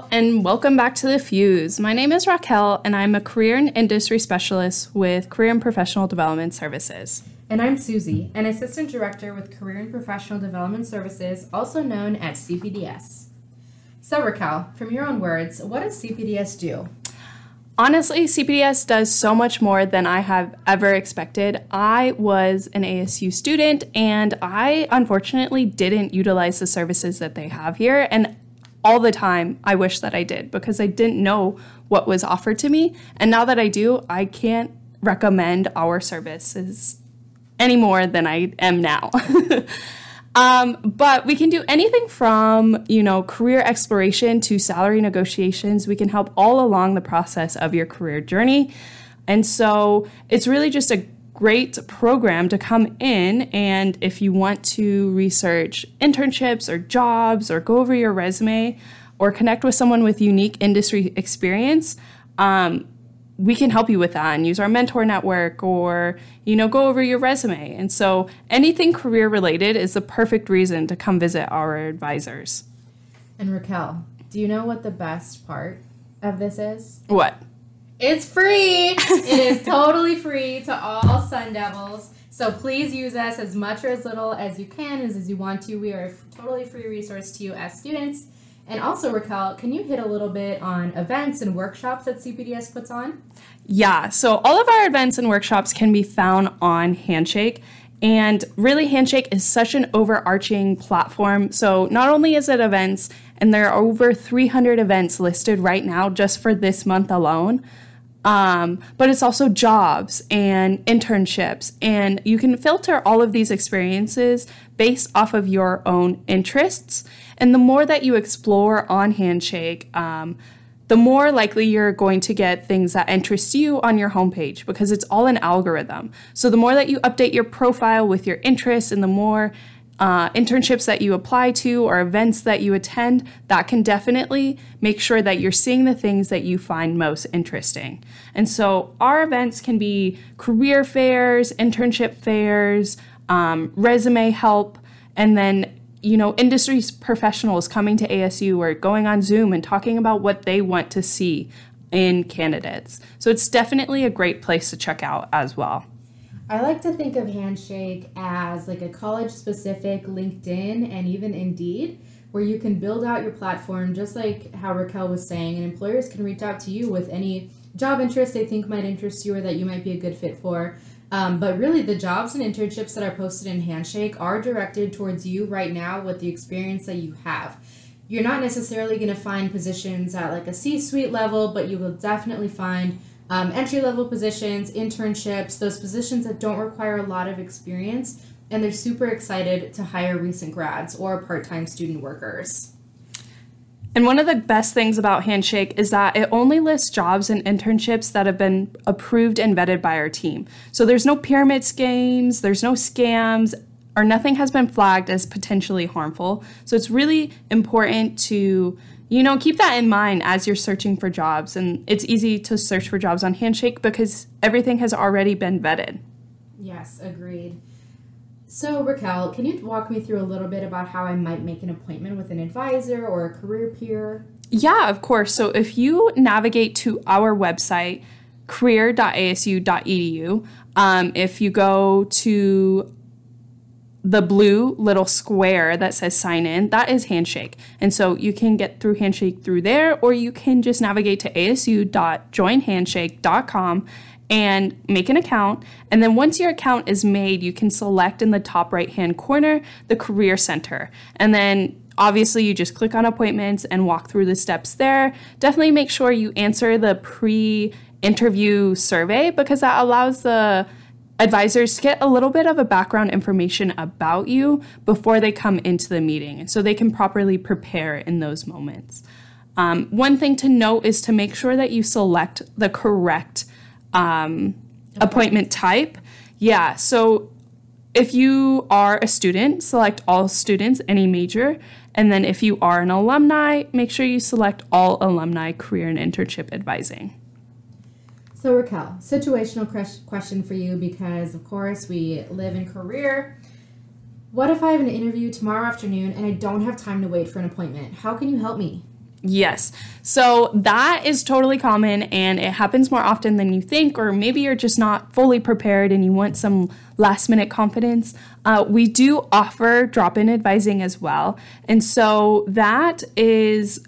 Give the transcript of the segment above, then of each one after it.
all, and welcome back to The Fuse. My name is Rockell, and I'm a career and industry specialist with Career and Professional Development Services. And I'm Suzie, an assistant director with Career and Professional Development Services, also known as CPDS. So, Rockell, from your own words, what does CPDS do? Honestly, CPDS does so much more than I have ever expected. I was an ASU student and I unfortunately didn't utilize the services that they have here. And all the time, I wish that I did because I didn't know what was offered to me. And now that I do, I can't recommend our services any more than I am now. Um, but we can do anything from, you know, career exploration to salary negotiations. We can help all along the process of your career journey. And so it's really just a great program to come in and if you want to research internships or jobs or go over your resume or connect with someone with unique industry experience, um, we can help you with that and use our mentor network or you know go over your resume. And so anything career related is the perfect reason to come visit our advisors. And Rockell do you know what the best part of this is? What it's free it is totally free to all sun devils so please use us as much or as little as you can as, as you want to we are a totally free resource to you as students and also, Rockell, can you hit a little bit on events and workshops that CPDS puts on? Yeah, so all of our events and workshops can be found on Handshake. And really, Handshake is such an overarching platform. So, not only is it events, and there are over 300 events listed right now just for this month alone, um, but it's also jobs and internships. And you can filter all of these experiences based off of your own interests. And the more that you explore on Handshake, um, the more likely you're going to get things that interest you on your homepage because it's all an algorithm. So the more that you update your profile with your interests and the more uh, internships that you apply to or events that you attend, that can definitely make sure that you're seeing the things that you find most interesting. And so our events can be career fairs, internship fairs, um, resume help, and then you know, industry professionals coming to ASU or going on Zoom and talking about what they want to see in candidates. So it's definitely a great place to check out as well. I like to think of Handshake as like a college specific LinkedIn and even Indeed, where you can build out your platform just like how Rockell was saying, and employers can reach out to you with any job interest they think might interest you or that you might be a good fit for. Um, but really, the jobs and internships that are posted in Handshake are directed towards you right now with the experience that you have. You're not necessarily going to find positions at like a C suite level, but you will definitely find um, entry level positions, internships, those positions that don't require a lot of experience. And they're super excited to hire recent grads or part time student workers. And one of the best things about Handshake is that it only lists jobs and internships that have been approved and vetted by our team. So there's no pyramid schemes, there's no scams, or nothing has been flagged as potentially harmful. So it's really important to, you know, keep that in mind as you're searching for jobs. And it's easy to search for jobs on Handshake because everything has already been vetted. Yes, agreed. So, Rockell, can you walk me through a little bit about how I might make an appointment with an advisor or a career peer? Yeah, of course. So, if you navigate to our website, career.asu.edu, um, if you go to the blue little square that says sign in, that is Handshake. And so you can get through Handshake through there, or you can just navigate to asu.joinhandshake.com and make an account. And then once your account is made, you can select in the top right hand corner the Career Center. And then obviously you just click on appointments and walk through the steps there. Definitely make sure you answer the pre interview survey because that allows the advisors get a little bit of a background information about you before they come into the meeting so they can properly prepare in those moments. Um, one thing to note is to make sure that you select the correct um, appointment type. Yeah, so if you are a student, select all students, any major. And then if you are an alumni, make sure you select all alumni career and internship advising. So, Rockell, situational question for you because, of course, we live in career. What if I have an interview tomorrow afternoon and I don't have time to wait for an appointment? How can you help me? Yes. So that is totally common and it happens more often than you think, or maybe you're just not fully prepared and you want some last minute confidence. Uh, we do offer drop in advising as well. And so that is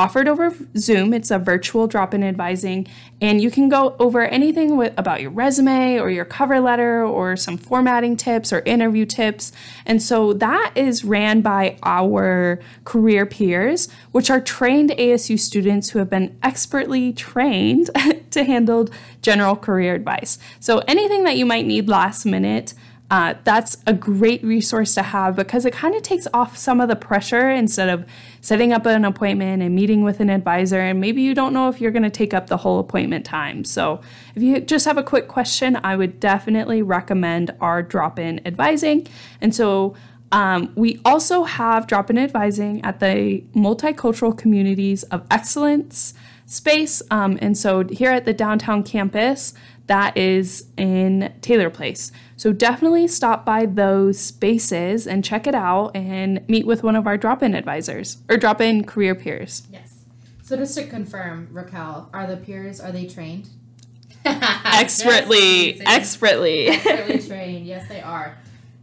offered over Zoom. It's a virtual drop in advising, and you can go over anything with, about your resume or your cover letter or some formatting tips or interview tips. And so that is ran by our career peers, which are trained ASU students who have been expertly trained to handle general career advice. So anything that you might need last minute. Uh, that's a great resource to have because it kind of takes off some of the pressure instead of setting up an appointment and meeting with an advisor. And maybe you don't know if you're going to take up the whole appointment time. So, if you just have a quick question, I would definitely recommend our drop in advising. And so, um, we also have drop in advising at the Multicultural Communities of Excellence space. Um, and so, here at the downtown campus, that is in Taylor Place. So definitely stop by those spaces and check it out and meet with one of our drop in advisors or drop in career peers. Yes. So just to confirm, Rockell, are the peers are they trained? expertly, expertly. expertly trained. Yes, they are.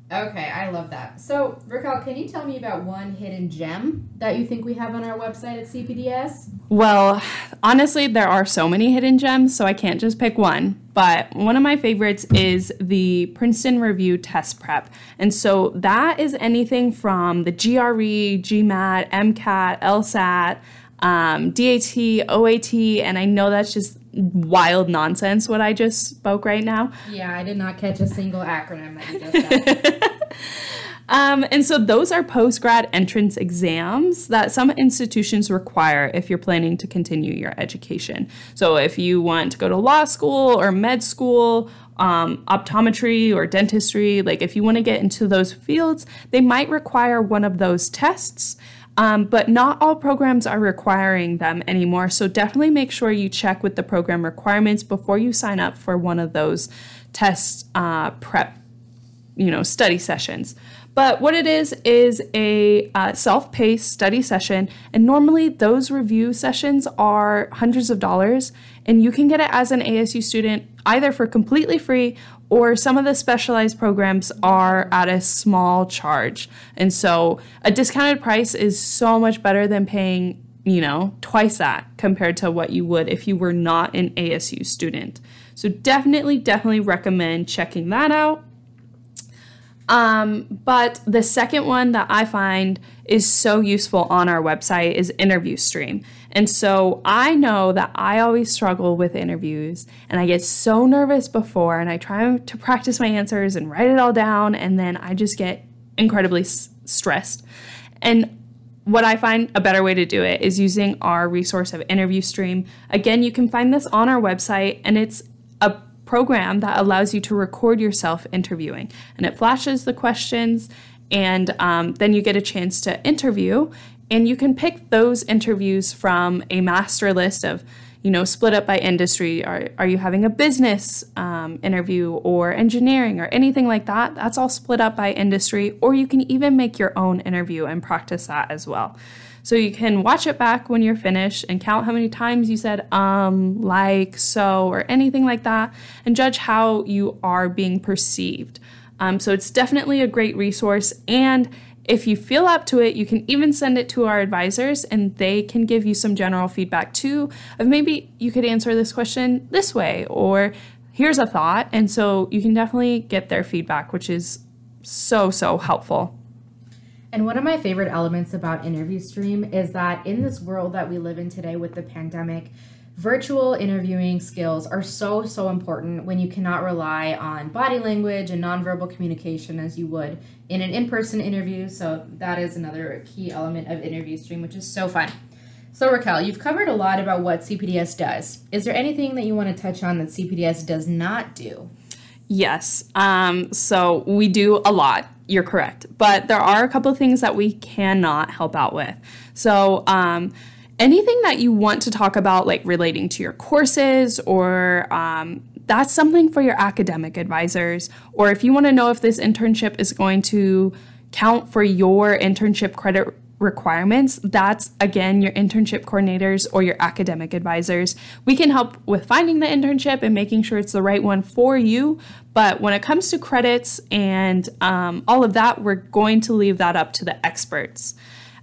Okay, I love that. So, Rockell, can you tell me about one hidden gem that you think we have on our website at CPDS? Well, honestly, there are so many hidden gems, so I can't just pick one. But one of my favorites is the Princeton Review Test Prep. And so that is anything from the GRE, GMAT, MCAT, LSAT, um, DAT, OAT, and I know that's just wild nonsense what I just spoke right now. Yeah, I did not catch a single acronym that you just said. Um, and so those are post grad entrance exams that some institutions require if you're planning to continue your education. So if you want to go to law school or med school, um, optometry or dentistry, like if you want to get into those fields, they might require one of those tests. Um, but not all programs are requiring them anymore. So definitely make sure you check with the program requirements before you sign up for one of those test uh, prep, you know, study sessions. But what it is is a uh, self-paced study session, and normally those review sessions are hundreds of dollars, and you can get it as an ASU student either for completely free or some of the specialized programs are at a small charge. And so a discounted price is so much better than paying, you know, twice that compared to what you would if you were not an ASU student. So definitely, definitely recommend checking that out. Um, but the second one that I find is so useful on our website is Interview Stream. And so I know that I always struggle with interviews and I get so nervous before and I try to practice my answers and write it all down and then I just get incredibly s- stressed. And what I find a better way to do it is using our resource of Interview Stream. Again, you can find this on our website and it's a program that allows you to record yourself interviewing. And it flashes the questions, and um, then you get a chance to interview. And you can pick those interviews from a master list of, you know, split up by industry. Are, are you having a business um, interview or engineering or anything like that? That's all split up by industry. Or you can even make your own interview and practice that as well. So you can watch it back when you're finished and count how many times you said um, like, so, or anything like that, and judge how you are being perceived. Um, so it's definitely a great resource. And if you feel up to it, you can even send it to our advisors and they can give you some general feedback too of maybe you could answer this question this way or here's a thought. And so you can definitely get their feedback, which is so, so helpful. And one of my favorite elements about Interview Stream is that in this world that we live in today with the pandemic, virtual interviewing skills are so, so important when you cannot rely on body language and nonverbal communication as you would in an in person interview. So, that is another key element of Interview Stream, which is so fun. So, Rockell, you've covered a lot about what CPDS does. Is there anything that you want to touch on that CPDS does not do? Yes. Um, so, we do a lot you're correct. But there are a couple of things that we cannot help out with. So, um, anything that you want to talk about, like relating to your courses, or um, that's something for your academic advisors. Or if you want to know if this internship is going to count for your internship credit requirements, that's again your internship coordinators or your academic advisors. We can help with finding the internship and making sure it's the right one for you. But when it comes to credits and um, all of that, we're going to leave that up to the experts.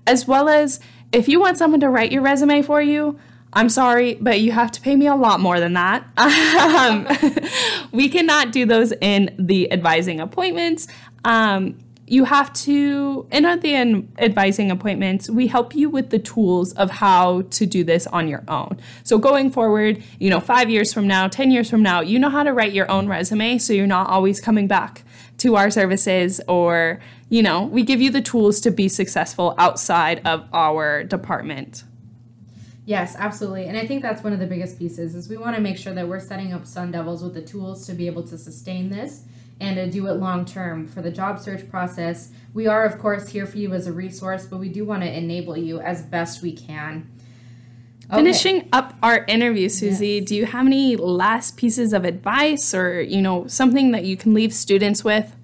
As well as if you want someone to write your resume for you, I'm sorry, but you have to pay me a lot more than that. Um, we cannot do those in the advising appointments. Um, you have to, in the advising appointments, we help you with the tools of how to do this on your own. So going forward, you know, five years from now, 10 years from now, you know how to write your own resume so you're not always coming back to our services or, you know, we give you the tools to be successful outside of our department. Yes, absolutely. And I think that's one of the biggest pieces is we want to make sure that we're setting up Sun Devils with the tools to be able to sustain this and to do it long term for the job search process. We are, of course, here for you as a resource, but we do want to enable you as best we can. Okay. Finishing up our interview, Suzie, yes. do you have any last pieces of advice or, you know, something that you can leave students with?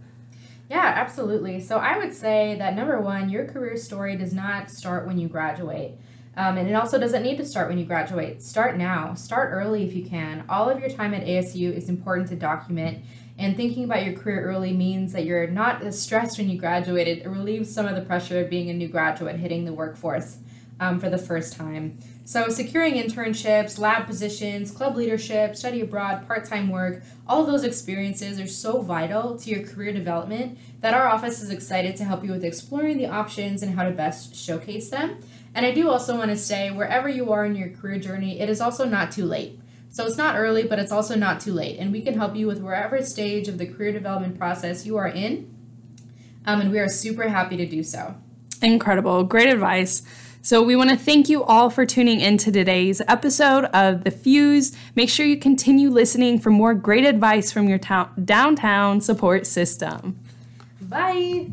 Yeah, absolutely. So I would say that number one, your career story does not start when you graduate. Um, and it also doesn't need to start when you graduate. Start now. Start early if you can. All of your time at ASU is important to document. And thinking about your career early means that you're not as stressed when you graduated. It relieves some of the pressure of being a new graduate hitting the workforce um, for the first time. So, securing internships, lab positions, club leadership, study abroad, part time work, all those experiences are so vital to your career development that our office is excited to help you with exploring the options and how to best showcase them. And I do also want to say, wherever you are in your career journey, it is also not too late. So it's not early, but it's also not too late. And we can help you with wherever stage of the career development process you are in. Um, and we are super happy to do so. Incredible. Great advice. So, we want to thank you all for tuning in to today's episode of The Fuse. Make sure you continue listening for more great advice from your ta- downtown support system. Bye.